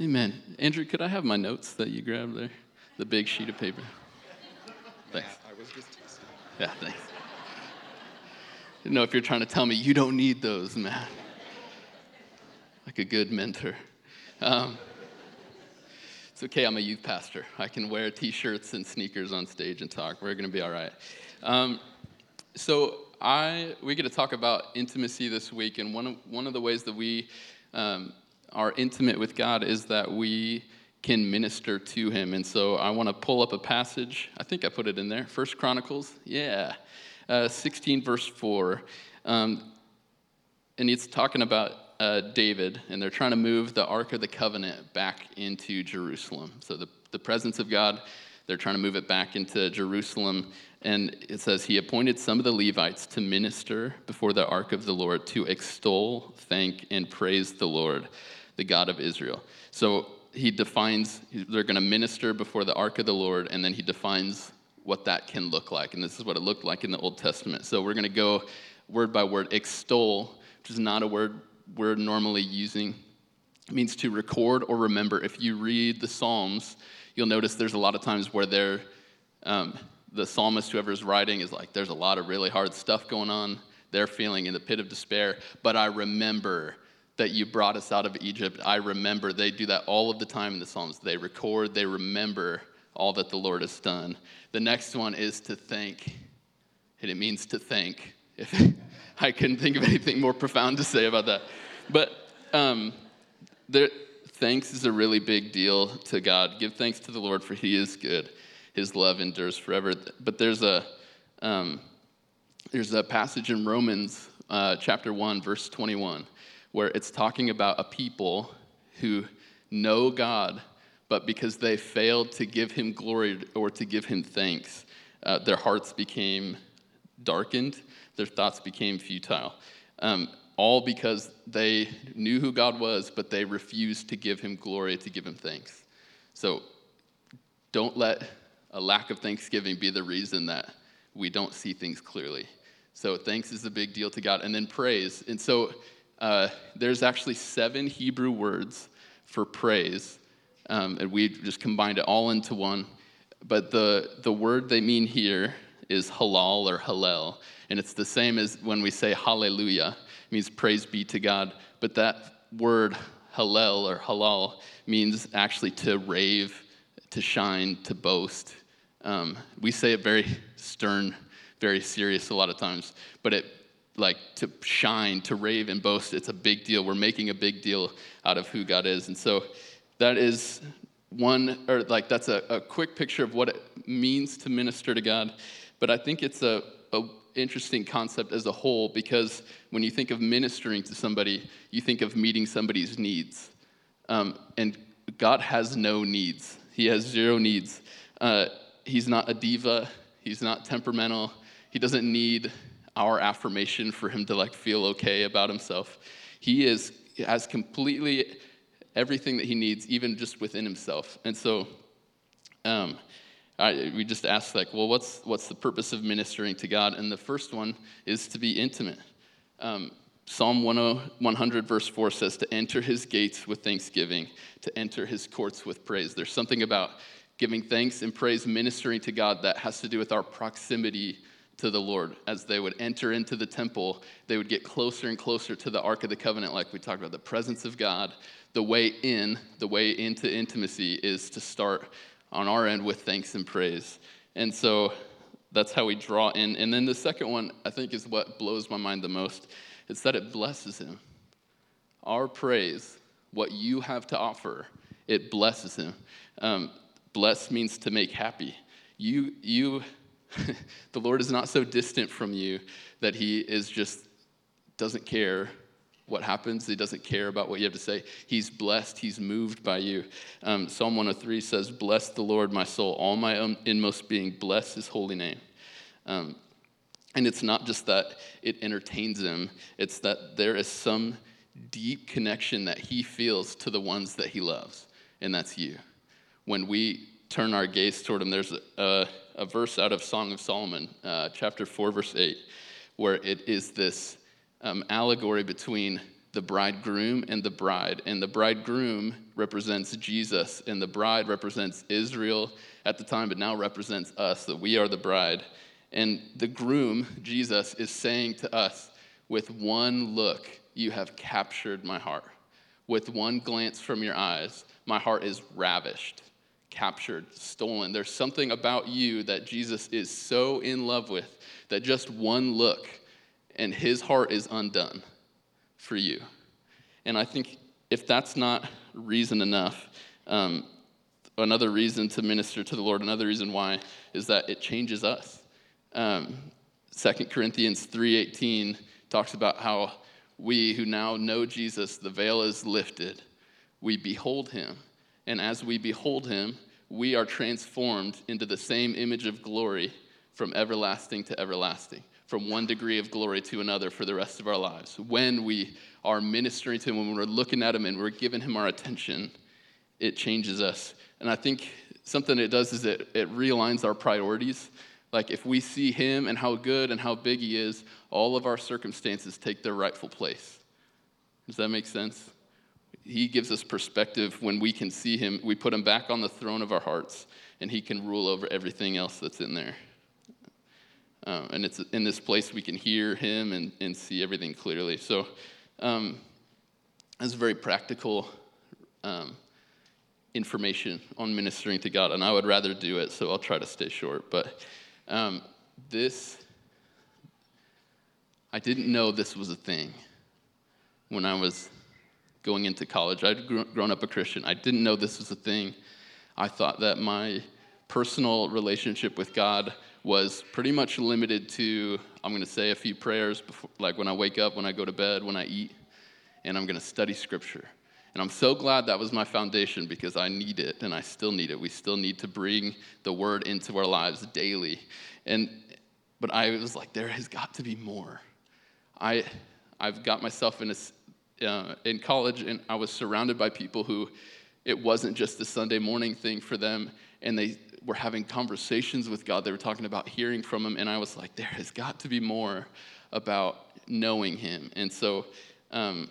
Amen. Andrew, could I have my notes that you grabbed there? The big sheet of paper. Thanks. Yeah, I was just teasing. Yeah, thanks. Didn't know if you're trying to tell me you don't need those, man. Like a good mentor. Um, it's okay, I'm a youth pastor. I can wear t shirts and sneakers on stage and talk. We're going to be all right. Um, so, I, we get to talk about intimacy this week, and one of, one of the ways that we um, are intimate with God is that we can minister to Him. And so, I want to pull up a passage. I think I put it in there. First Chronicles, yeah, uh, 16, verse 4. Um, and it's talking about uh, David, and they're trying to move the Ark of the Covenant back into Jerusalem. So the, the presence of God, they're trying to move it back into Jerusalem. And it says, He appointed some of the Levites to minister before the Ark of the Lord, to extol, thank, and praise the Lord, the God of Israel. So he defines, they're going to minister before the Ark of the Lord, and then he defines what that can look like. And this is what it looked like in the Old Testament. So we're going to go word by word. Extol, which is not a word we're normally using. It means to record or remember. If you read the Psalms, you'll notice there's a lot of times where they're, um, the psalmist, whoever's writing, is like, there's a lot of really hard stuff going on. They're feeling in the pit of despair, but I remember that you brought us out of Egypt. I remember. They do that all of the time in the Psalms. They record, they remember all that the Lord has done. The next one is to thank, and it means to thank. If I couldn't think of anything more profound to say about that. But um, there, thanks is a really big deal to God. Give thanks to the Lord, for He is good. His love endures forever. But there's a um, there's a passage in Romans uh, chapter one, verse 21, where it's talking about a people who know God, but because they failed to give Him glory or to give Him thanks, uh, their hearts became darkened. Their thoughts became futile. Um, all because they knew who God was, but they refused to give him glory, to give him thanks. So don't let a lack of thanksgiving be the reason that we don't see things clearly. So thanks is a big deal to God. And then praise. And so uh, there's actually seven Hebrew words for praise, um, and we just combined it all into one. But the, the word they mean here is halal or hallel, and it's the same as when we say hallelujah it means praise be to God. But that word hallel or halal means actually to rave, to shine, to boast. Um, we say it very stern, very serious a lot of times, but it like to shine, to rave and boast, it's a big deal. We're making a big deal out of who God is. And so that is one, or like that's a, a quick picture of what it means to minister to God. But I think it's a, a interesting concept as a whole because when you think of ministering to somebody, you think of meeting somebody's needs. Um, and God has no needs, He has zero needs. Uh, he's not a diva, He's not temperamental, He doesn't need our affirmation for Him to like feel okay about Himself. He is has completely everything that He needs, even just within Himself. And so, um, I, we just asked like, well, what's what's the purpose of ministering to God? And the first one is to be intimate. Um, Psalm 100, verse 4 says, to enter his gates with thanksgiving, to enter his courts with praise. There's something about giving thanks and praise, ministering to God, that has to do with our proximity to the Lord. As they would enter into the temple, they would get closer and closer to the Ark of the Covenant, like we talked about, the presence of God. The way in, the way into intimacy is to start on our end with thanks and praise. And so that's how we draw in. And then the second one, I think, is what blows my mind the most. It's that it blesses him. Our praise, what you have to offer, it blesses him. Um, bless means to make happy. You, you, the Lord is not so distant from you that he is just doesn't care what happens. He doesn't care about what you have to say. He's blessed. He's moved by you. Um, Psalm 103 says, Bless the Lord, my soul, all my inmost being. Bless his holy name. Um, and it's not just that it entertains him, it's that there is some deep connection that he feels to the ones that he loves, and that's you. When we turn our gaze toward him, there's a, a verse out of Song of Solomon, uh, chapter 4, verse 8, where it is this um, allegory between the bridegroom and the bride. And the bridegroom represents Jesus, and the bride represents Israel at the time, but now represents us, that we are the bride. And the groom, Jesus, is saying to us, with one look, you have captured my heart. With one glance from your eyes, my heart is ravished, captured, stolen. There's something about you that Jesus is so in love with that just one look and his heart is undone for you. And I think if that's not reason enough, um, another reason to minister to the Lord, another reason why, is that it changes us. Um, 2 Corinthians 3.18 talks about how we who now know Jesus, the veil is lifted. We behold him. And as we behold him, we are transformed into the same image of glory from everlasting to everlasting from one degree of glory to another for the rest of our lives. When we are ministering to Him, when we're looking at Him and we're giving Him our attention, it changes us. And I think something it does is it, it realigns our priorities. Like if we see Him and how good and how big He is, all of our circumstances take their rightful place. Does that make sense? He gives us perspective when we can see Him. We put Him back on the throne of our hearts, and He can rule over everything else that's in there. Um, and it's in this place we can hear him and, and see everything clearly. So um, that's very practical um, information on ministering to God. And I would rather do it, so I'll try to stay short. But um, this, I didn't know this was a thing when I was going into college. I'd grown up a Christian. I didn't know this was a thing. I thought that my personal relationship with God was pretty much limited to I'm going to say a few prayers, before, like when I wake up, when I go to bed, when I eat, and I'm going to study scripture. And I'm so glad that was my foundation because I need it and I still need it. We still need to bring the word into our lives daily. And but I was like, there has got to be more. I I've got myself in a uh, in college and I was surrounded by people who it wasn't just the Sunday morning thing for them, and they were having conversations with God. They were talking about hearing from Him, and I was like, there has got to be more about knowing Him. And so um,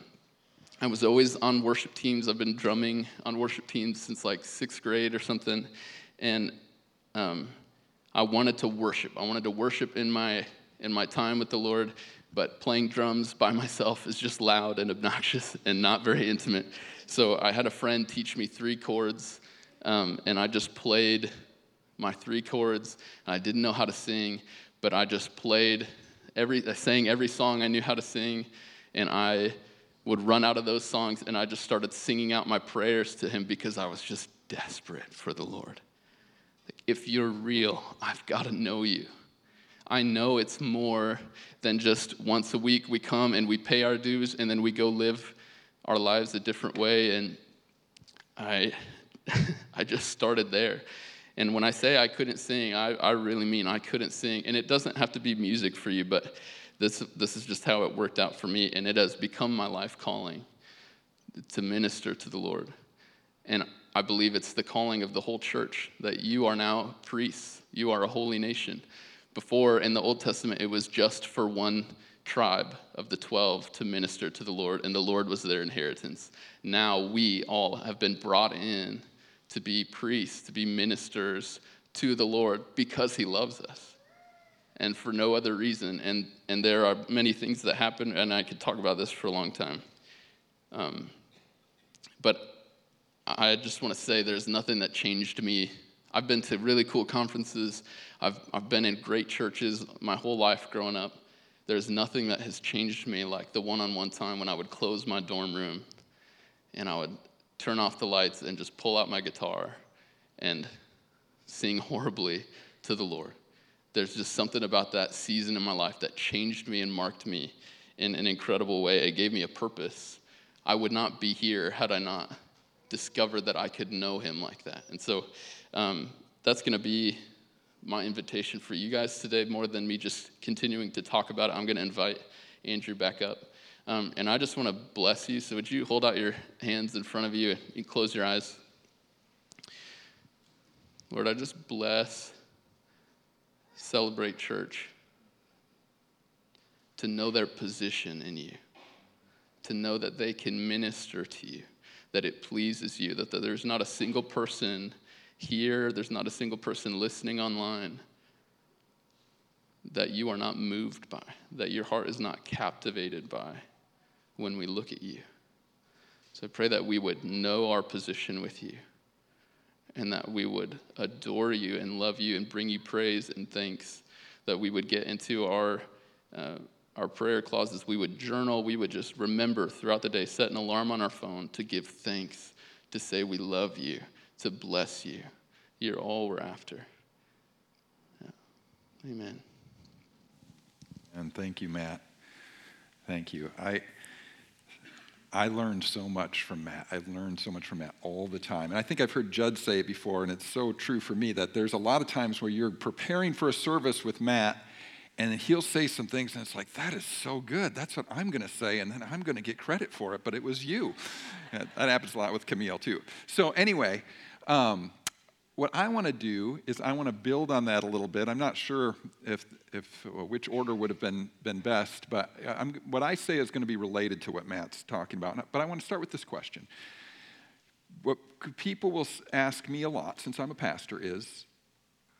I was always on worship teams. I've been drumming on worship teams since like sixth grade or something. And um, I wanted to worship. I wanted to worship in my in my time with the Lord, but playing drums by myself is just loud and obnoxious and not very intimate. So I had a friend teach me three chords, um, and I just played my three chords. And I didn't know how to sing, but I just played every, I sang every song I knew how to sing, and I would run out of those songs, and I just started singing out my prayers to Him because I was just desperate for the Lord. If you're real, I've got to know you. I know it's more than just once a week we come and we pay our dues and then we go live our lives a different way. And I, I just started there. And when I say I couldn't sing, I, I really mean I couldn't sing. And it doesn't have to be music for you, but this, this is just how it worked out for me. And it has become my life calling to minister to the Lord. And I believe it's the calling of the whole church that you are now priests, you are a holy nation. Before in the Old Testament, it was just for one tribe of the 12 to minister to the Lord, and the Lord was their inheritance. Now we all have been brought in to be priests, to be ministers to the Lord because He loves us and for no other reason. And, and there are many things that happen, and I could talk about this for a long time. Um, but I just want to say there's nothing that changed me. I've been to really cool conferences, I've, I've been in great churches my whole life growing up. There's nothing that has changed me like the one on one time when I would close my dorm room and I would turn off the lights and just pull out my guitar and sing horribly to the Lord. There's just something about that season in my life that changed me and marked me in an incredible way. It gave me a purpose. I would not be here had I not discovered that I could know Him like that. And so um, that's going to be my invitation for you guys today, more than me just continuing to talk about it. I'm going to invite Andrew back up. Um, and I just want to bless you. So, would you hold out your hands in front of you and close your eyes? Lord, I just bless Celebrate Church to know their position in you, to know that they can minister to you, that it pleases you, that there's not a single person here, there's not a single person listening online that you are not moved by, that your heart is not captivated by when we look at you. So I pray that we would know our position with you and that we would adore you and love you and bring you praise and thanks, that we would get into our. Uh, our prayer clauses, we would journal, we would just remember throughout the day, set an alarm on our phone to give thanks, to say we love you, to bless you. You're all we're after. Yeah. Amen. And thank you, Matt. Thank you. I I learned so much from Matt. I've learned so much from Matt all the time. And I think I've heard Judd say it before, and it's so true for me that there's a lot of times where you're preparing for a service with Matt, and he'll say some things, and it's like, that is so good. That's what I'm going to say, and then I'm going to get credit for it, but it was you. that happens a lot with Camille, too. So, anyway, um, what I want to do is I want to build on that a little bit. I'm not sure if, if uh, which order would have been, been best, but I'm, what I say is going to be related to what Matt's talking about. But I want to start with this question. What people will ask me a lot since I'm a pastor is,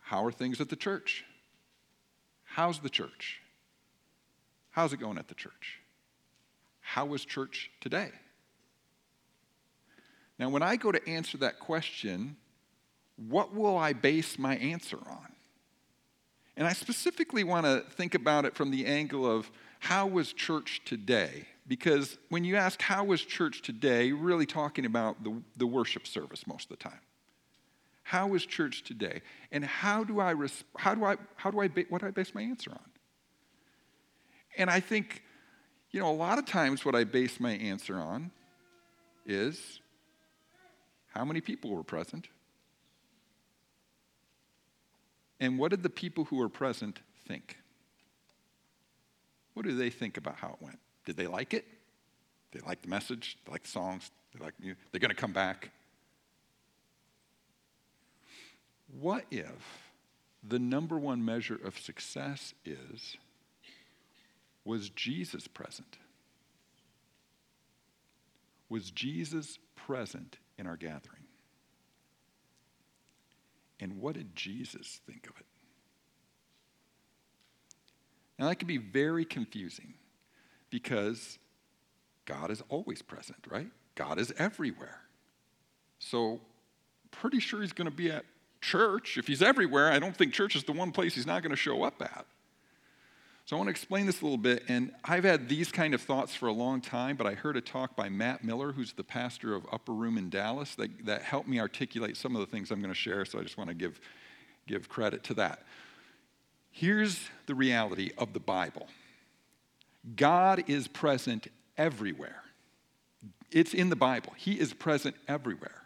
how are things at the church? How's the church? How's it going at the church? How was church today? Now, when I go to answer that question, what will I base my answer on? And I specifically want to think about it from the angle of how was church today? Because when you ask how was church today, you're really talking about the, the worship service most of the time. How was church today? And how do I, how do I, how do I, what do I base my answer on? And I think, you know, a lot of times what I base my answer on is how many people were present? And what did the people who were present think? What do they think about how it went? Did they like it? They like the message? They like the songs? They like you? They're going to come back. What if the number one measure of success is was Jesus present? Was Jesus present in our gathering? And what did Jesus think of it? Now, that can be very confusing because God is always present, right? God is everywhere. So, pretty sure he's going to be at church. If he's everywhere, I don't think church is the one place he's not going to show up at. So I want to explain this a little bit. And I've had these kind of thoughts for a long time, but I heard a talk by Matt Miller, who's the pastor of Upper Room in Dallas, that, that helped me articulate some of the things I'm going to share. So I just want to give, give credit to that. Here's the reality of the Bible God is present everywhere. It's in the Bible, He is present everywhere.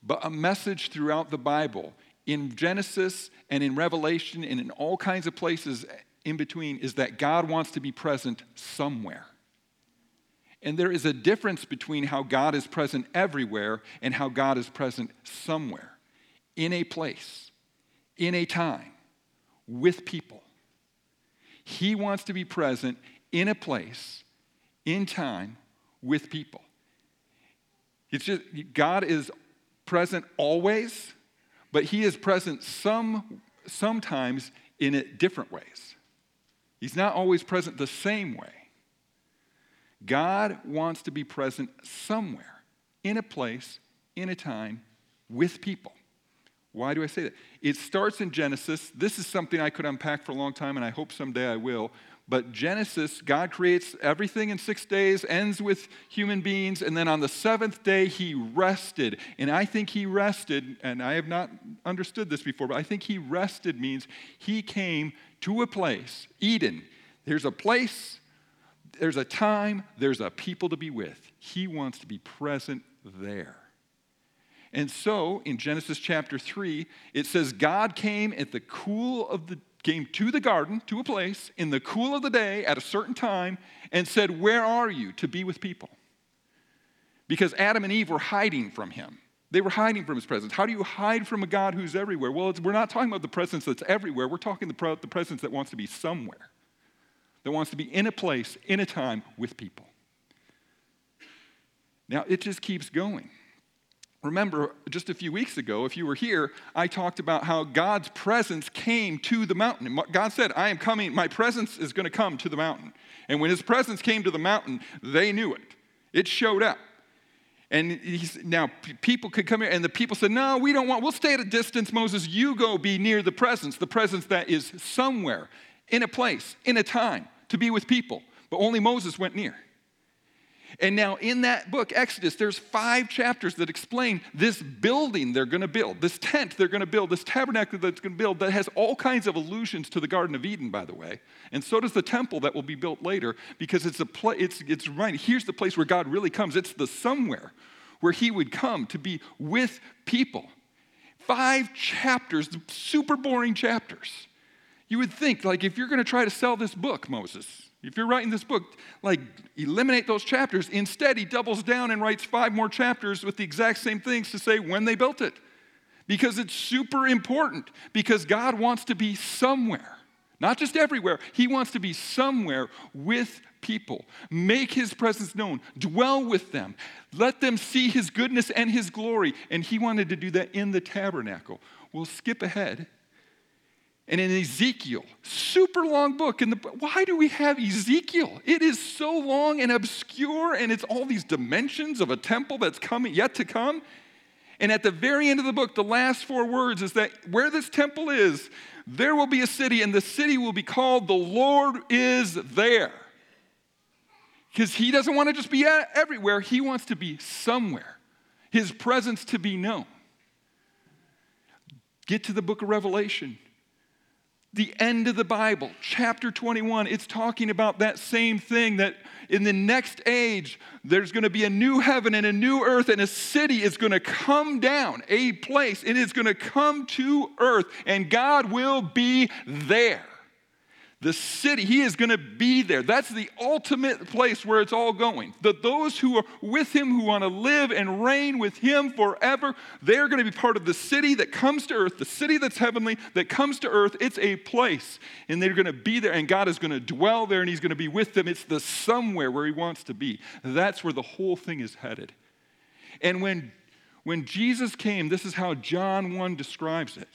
But a message throughout the Bible, in Genesis and in Revelation and in all kinds of places in between is that God wants to be present somewhere. And there is a difference between how God is present everywhere and how God is present somewhere, in a place, in a time, with people. He wants to be present in a place, in time, with people. It's just, God is present always, but He is present some, sometimes in different ways. He's not always present the same way. God wants to be present somewhere, in a place, in a time, with people. Why do I say that? It starts in Genesis. This is something I could unpack for a long time, and I hope someday I will. But Genesis, God creates everything in six days, ends with human beings, and then on the seventh day, He rested. And I think He rested, and I have not understood this before, but I think He rested means He came to a place, Eden. There's a place, there's a time, there's a people to be with. He wants to be present there. And so in Genesis chapter 3, it says, God came at the cool of the came to the garden, to a place, in the cool of the day at a certain time, and said, Where are you to be with people? Because Adam and Eve were hiding from him. They were hiding from his presence. How do you hide from a God who's everywhere? Well, we're not talking about the presence that's everywhere. We're talking about the presence that wants to be somewhere, that wants to be in a place, in a time, with people. Now, it just keeps going. Remember, just a few weeks ago, if you were here, I talked about how God's presence came to the mountain. God said, I am coming, my presence is going to come to the mountain. And when his presence came to the mountain, they knew it. It showed up. And now people could come here, and the people said, No, we don't want, we'll stay at a distance, Moses. You go be near the presence, the presence that is somewhere, in a place, in a time, to be with people. But only Moses went near. And now in that book, Exodus, there's five chapters that explain this building they're going to build, this tent they're going to build, this tabernacle that's going to build that has all kinds of allusions to the Garden of Eden, by the way. And so does the temple that will be built later, because it's a pla- it's it's right. Here's the place where God really comes. It's the somewhere where He would come to be with people. Five chapters, super boring chapters. You would think, like, if you're going to try to sell this book, Moses, if you're writing this book, like eliminate those chapters. Instead, he doubles down and writes five more chapters with the exact same things to say when they built it. Because it's super important, because God wants to be somewhere, not just everywhere. He wants to be somewhere with people. Make his presence known, dwell with them, let them see his goodness and his glory. And he wanted to do that in the tabernacle. We'll skip ahead and in Ezekiel, super long book. And why do we have Ezekiel? It is so long and obscure, and it's all these dimensions of a temple that's coming yet to come. And at the very end of the book, the last four words is that where this temple is, there will be a city, and the city will be called The Lord is There. Because he doesn't want to just be everywhere, he wants to be somewhere, his presence to be known. Get to the book of Revelation the end of the Bible, chapter 21, it's talking about that same thing that in the next age, there's going to be a new heaven and a new earth, and a city is going to come down, a place, it is going to come to earth, and God will be there the city. He is going to be there. That's the ultimate place where it's all going. That those who are with him, who want to live and reign with him forever, they're going to be part of the city that comes to earth, the city that's heavenly, that comes to earth. It's a place, and they're going to be there, and God is going to dwell there, and he's going to be with them. It's the somewhere where he wants to be. That's where the whole thing is headed. And when, when Jesus came, this is how John 1 describes it.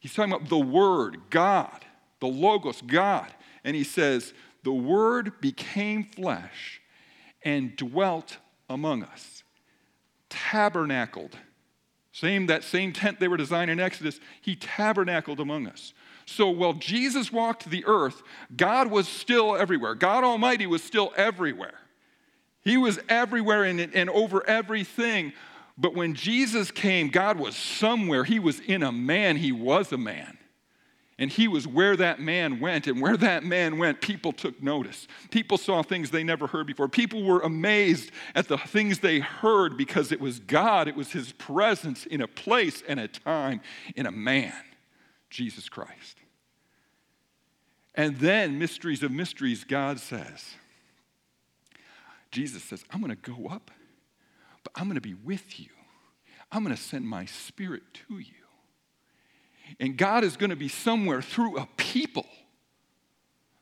He's talking about the Word, God the Logos, God. And he says, The Word became flesh and dwelt among us, tabernacled. Same, that same tent they were designing in Exodus, he tabernacled among us. So while Jesus walked the earth, God was still everywhere. God Almighty was still everywhere. He was everywhere and, and over everything. But when Jesus came, God was somewhere. He was in a man, he was a man. And he was where that man went. And where that man went, people took notice. People saw things they never heard before. People were amazed at the things they heard because it was God, it was his presence in a place and a time, in a man, Jesus Christ. And then, mysteries of mysteries, God says, Jesus says, I'm going to go up, but I'm going to be with you. I'm going to send my spirit to you. And God is going to be somewhere through a people,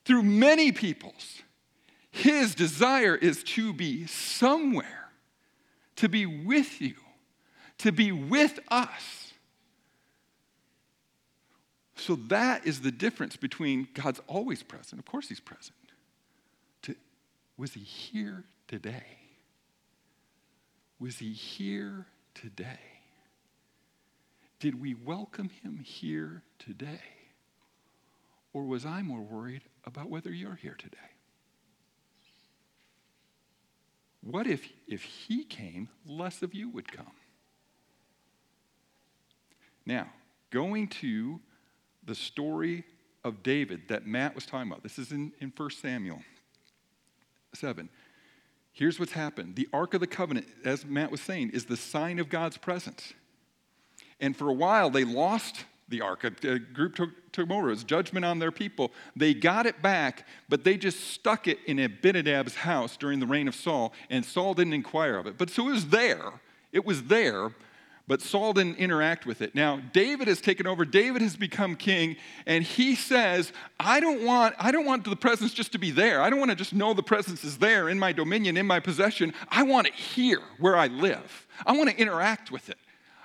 through many peoples. His desire is to be somewhere, to be with you, to be with us. So that is the difference between God's always present, of course, He's present. To, was He here today? Was He here today? Did we welcome him here today? Or was I more worried about whether you're here today? What if, if he came, less of you would come? Now, going to the story of David that Matt was talking about, this is in, in 1 Samuel 7. Here's what's happened. The Ark of the Covenant, as Matt was saying, is the sign of God's presence. And for a while, they lost the ark. A, group took, took judgment on their people. They got it back, but they just stuck it in Abinadab's house during the reign of Saul, and Saul didn't inquire of it. But so it was there. It was there, But Saul didn't interact with it. Now, David has taken over. David has become king, and he says, I don't want, I don't want the presence just to be there. I don't want to just know the presence is there in my dominion, in my possession. I want it here where I live. I want to interact with it.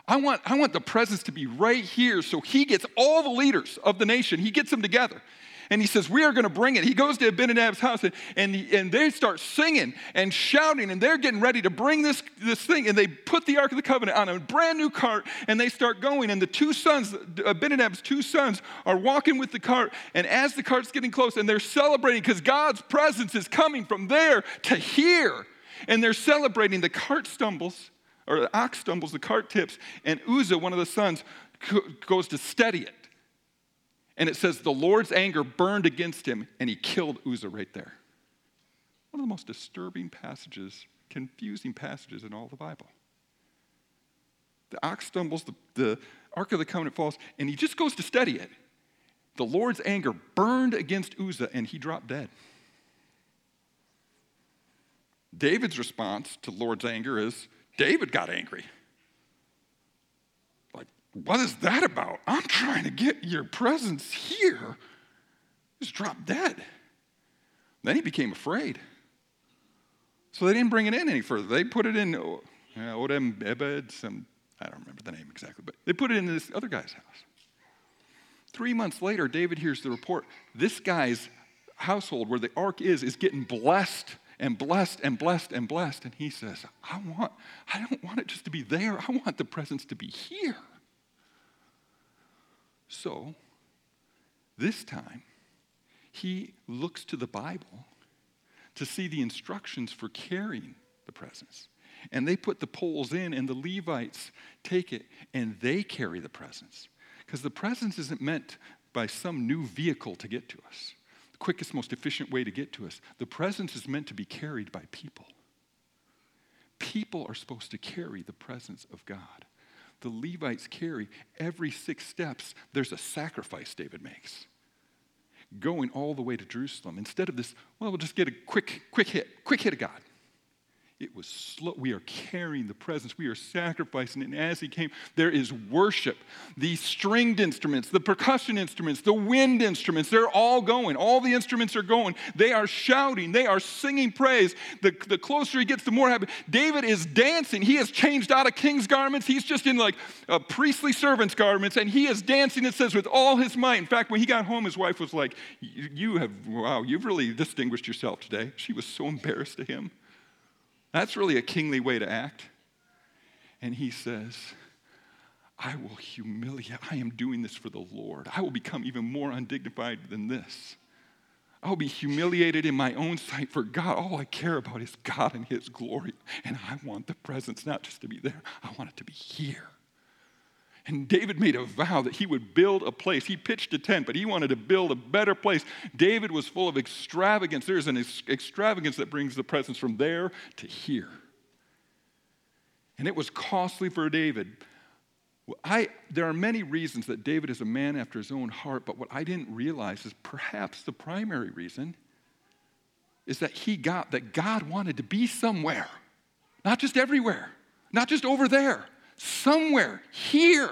I want, I want the presence to be right here so he gets all the leaders of the nation, he gets them together and he says, We are going to bring it. He goes to Abinadab's house and, and, and, they start singing and shouting and they're getting ready to bring this, this thing. And they put the Ark of the Covenant on a brand new cart and they start going. And the two sons, Abinadab's two sons, are walking with the cart. And as the cart's getting close and they're celebrating because God's presence is coming from there to here. And they're celebrating, the cart stumbles, or the ox stumbles, the cart tips, and Uzzah, one of the sons, goes to steady it. And it says the Lord's anger burned against him and he killed Uzzah right there. One of the most disturbing passages, confusing passages in all the Bible. The ox stumbles, the, the Ark of the Covenant falls, and he just goes to steady it. The Lord's anger burned against Uzzah and he dropped dead. David's response to Lord's anger is David got angry. Like, what is that about? I'm trying to get your presence here. Just drop dead. Then he became afraid. So they didn't bring it in any further. They put it in uh, Odem Ebed, some, I don't remember the name exactly, but they put it in this other guy's house. Three months later, David hears the report this guy's household where the ark is is getting blessed and blessed and blessed and blessed. And he says, I want, I don't want it just to be there. I want the presence to be here. So, this time, he looks to the Bible to see the instructions for carrying the presence. And they put the poles in, and the Levites take it, and they carry the presence. Because the presence isn't meant by some new vehicle to get to us, the quickest, most efficient way to get to us. The presence is meant to be carried by people. People are supposed to carry the presence of God the Levites carry every six steps, there's a sacrifice David makes. Going all the way to Jerusalem. Instead of this, well, we'll just get a quick, quick hit, quick hit of God. It was slow. We are carrying the presence. We are sacrificing. And as he came, there is worship. The stringed instruments, the percussion instruments, the wind instruments, they're all going. All the instruments are going. They are shouting. They are singing praise. The, the closer he gets, the more happy. David is dancing. He has changed out of king's garments. He's just in like a priestly servant's garments. And he is dancing, it says, with all his might. In fact, when he got home, his wife was like, You have, wow, you've really distinguished yourself today. She was so embarrassed to him. That's really a kingly way to act. And he says, I will humiliate. I am doing this for the Lord. I will become even more undignified than this. I will be humiliated in my own sight for God. All I care about is God and His glory. And I want the presence not just to be there, I want it to be here. And David made a vow that he would build a place. He pitched a tent, but he wanted to build a better place. David was full of extravagance. There's an extravagance that brings the presence from there to here. And it was costly for David. I, there are many reasons that David is a man after his own heart, but what I didn't realize is perhaps the primary reason is that he got that God wanted to be somewhere, not just everywhere, not just over there somewhere here.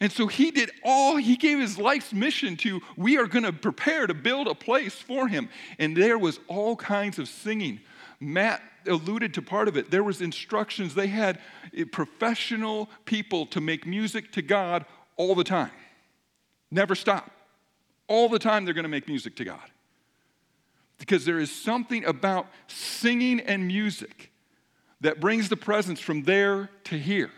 And so he did all, he gave his life's mission to, we are going to prepare to build a place for him. And there was all kinds of singing. Matt alluded to part of it. There was instructions. They had eh, professional people to make music to God all the time. Never stop. All the time they're going to make music to God. Because there is something about singing and music that brings the presence from there to here.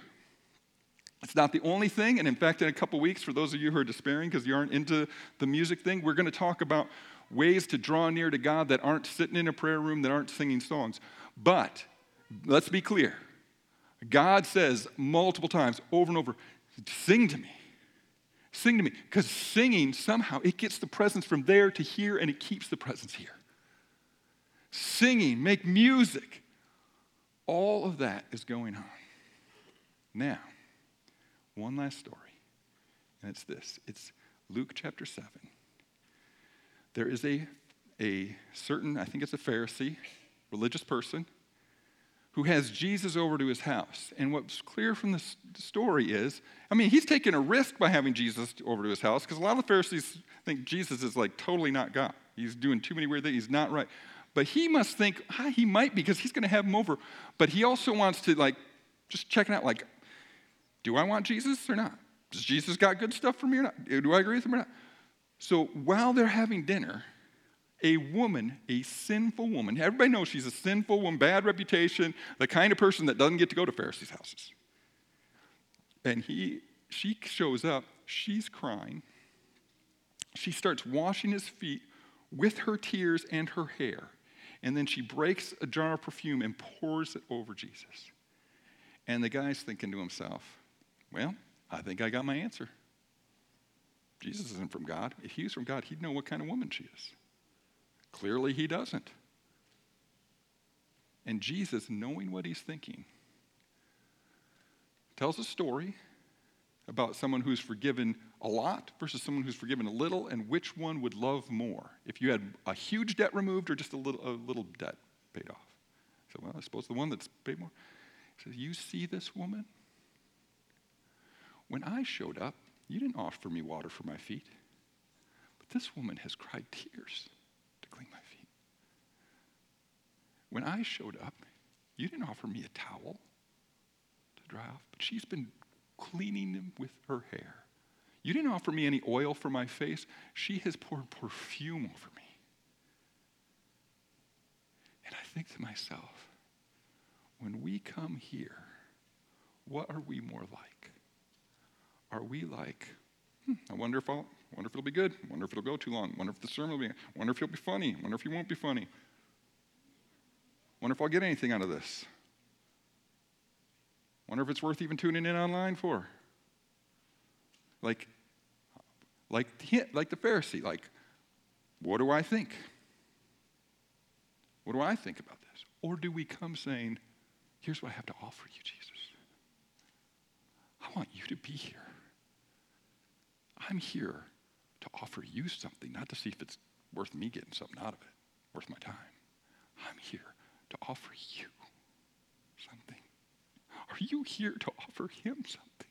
It's not the only thing, and in fact, in a couple weeks, for those of you who are despairing because you aren't into the music thing, we're going to talk about ways to draw near to God that aren't sitting in a prayer room, that aren't singing songs. But let's be clear God says multiple times, over and over, sing to me. Sing to me. Because singing, somehow, it gets the presence from there to here and it keeps the presence here. Singing, make music. All of that is going on. Now, one last story, and it's this it's Luke chapter 7. There is a, a certain, I think it's a Pharisee, religious person, who has Jesus over to his house. And what's clear from the story is I mean, he's taking a risk by having Jesus over to his house because a lot of the Pharisees think Jesus is like totally not God. He's doing too many weird things, he's not right. But he must think ah, he might because he's going to have him over. But he also wants to like just check it out like, do I want Jesus or not? Does Jesus got good stuff for me or not? Do I agree with him or not? So while they're having dinner, a woman, a sinful woman, everybody knows she's a sinful woman, bad reputation, the kind of person that doesn't get to go to Pharisees' houses. And he, she shows up, she's crying. She starts washing his feet with her tears and her hair. And then she breaks a jar of perfume and pours it over Jesus. And the guy's thinking to himself, well, I think I got my answer. Jesus isn't from God. If he was from God, he'd know what kind of woman she is. Clearly, he doesn't. And Jesus, knowing what he's thinking, tells a story about someone who's forgiven a lot versus someone who's forgiven a little, and which one would love more if you had a huge debt removed or just a little, a little debt paid off. So, well, I suppose the one that's paid more. He says, You see this woman? When I showed up, you didn't offer me water for my feet, but this woman has cried tears to clean my feet. When I showed up, you didn't offer me a towel to dry off, but she's been cleaning them with her hair. You didn't offer me any oil for my face. She has poured perfume over me. And I think to myself, when we come here, what are we more like? Are we like, hmm, I wonder if I'll, wonder if it'll be good. Wonder if it'll go too long. Wonder if the sermon will be. Wonder if it'll be funny. Wonder if he won't be funny. Wonder if I'll get anything out of this. Wonder if it's worth even tuning in online for. Like, like, like the Pharisee, like, what do I think? What do I think about this? Or do we come saying, here's what I have to offer you, Jesus. I want you to be here. I'm here to offer you something, not to see if it's worth me getting something out of it, worth my time. I'm here to offer you something. Are you here to offer him something?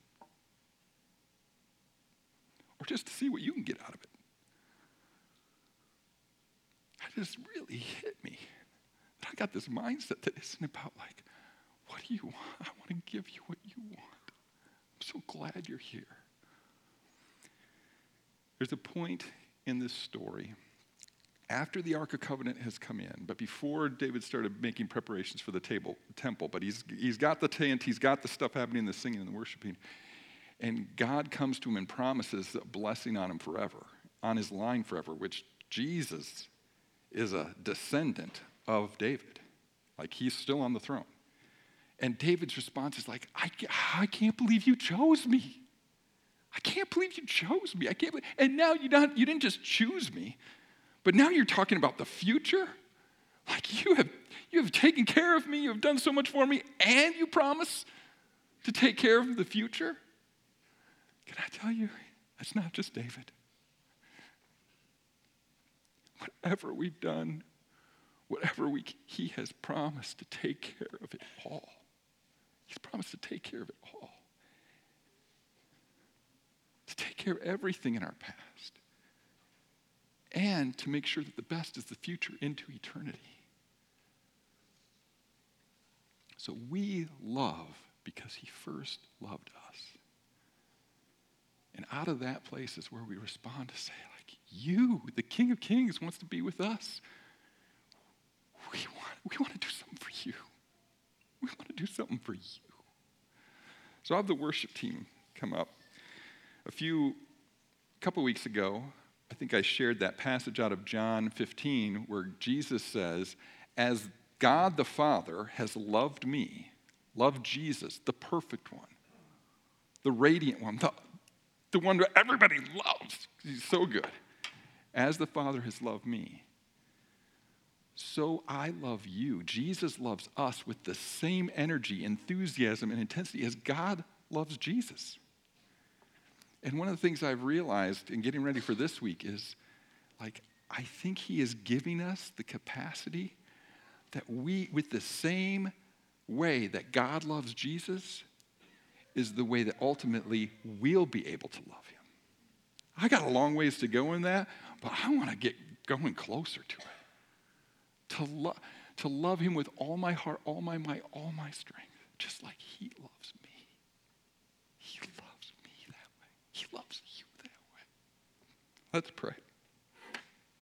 Or just to see what you can get out of it? That just really hit me. I got this mindset that isn't about like, what do you want? I want to give you what you want. I'm so glad you're here. There's a point in this story after the Ark of Covenant has come in, but before David started making preparations for the table, temple, but he's, he's got the tent, he's got the stuff happening, the singing and the worshiping. And God comes to him and promises a blessing on him forever, on his line forever, which Jesus is a descendant of David. Like he's still on the throne. And David's response is like, I, I can't believe you chose me. I can't believe you chose me. I can't believe, and now you, not, you didn't just choose me, but now you're talking about the future? Like you have, you have taken care of me, you have done so much for me, and you promise to take care of the future? Can I tell you, that's not just David. Whatever we've done, whatever we, he has promised to take care of it all. He's promised to take care of it all. To take care of everything in our past and to make sure that the best is the future into eternity. So we love because he first loved us. And out of that place is where we respond to say, like, you, the King of Kings, wants to be with us. We want, we want to do something for you. We want to do something for you. So I have the worship team come up. A few, a couple weeks ago, I think I shared that passage out of John 15 where Jesus says, As God the Father has loved me, loved Jesus, the perfect one, the radiant one, the, the one that everybody loves. He's so good. As the Father has loved me, so I love you. Jesus loves us with the same energy, enthusiasm, and intensity as God loves Jesus. And one of the things I've realized in getting ready for this week is like, I think He is giving us the capacity that we, with the same way that God loves Jesus is the way that ultimately we'll be able to love him. I got a long ways to go in that, but I want to get going closer to it. To, lo- to love him with all my heart, all my might, all my strength, just like he loves me. He loves me that way. He loves you that way. Let's pray.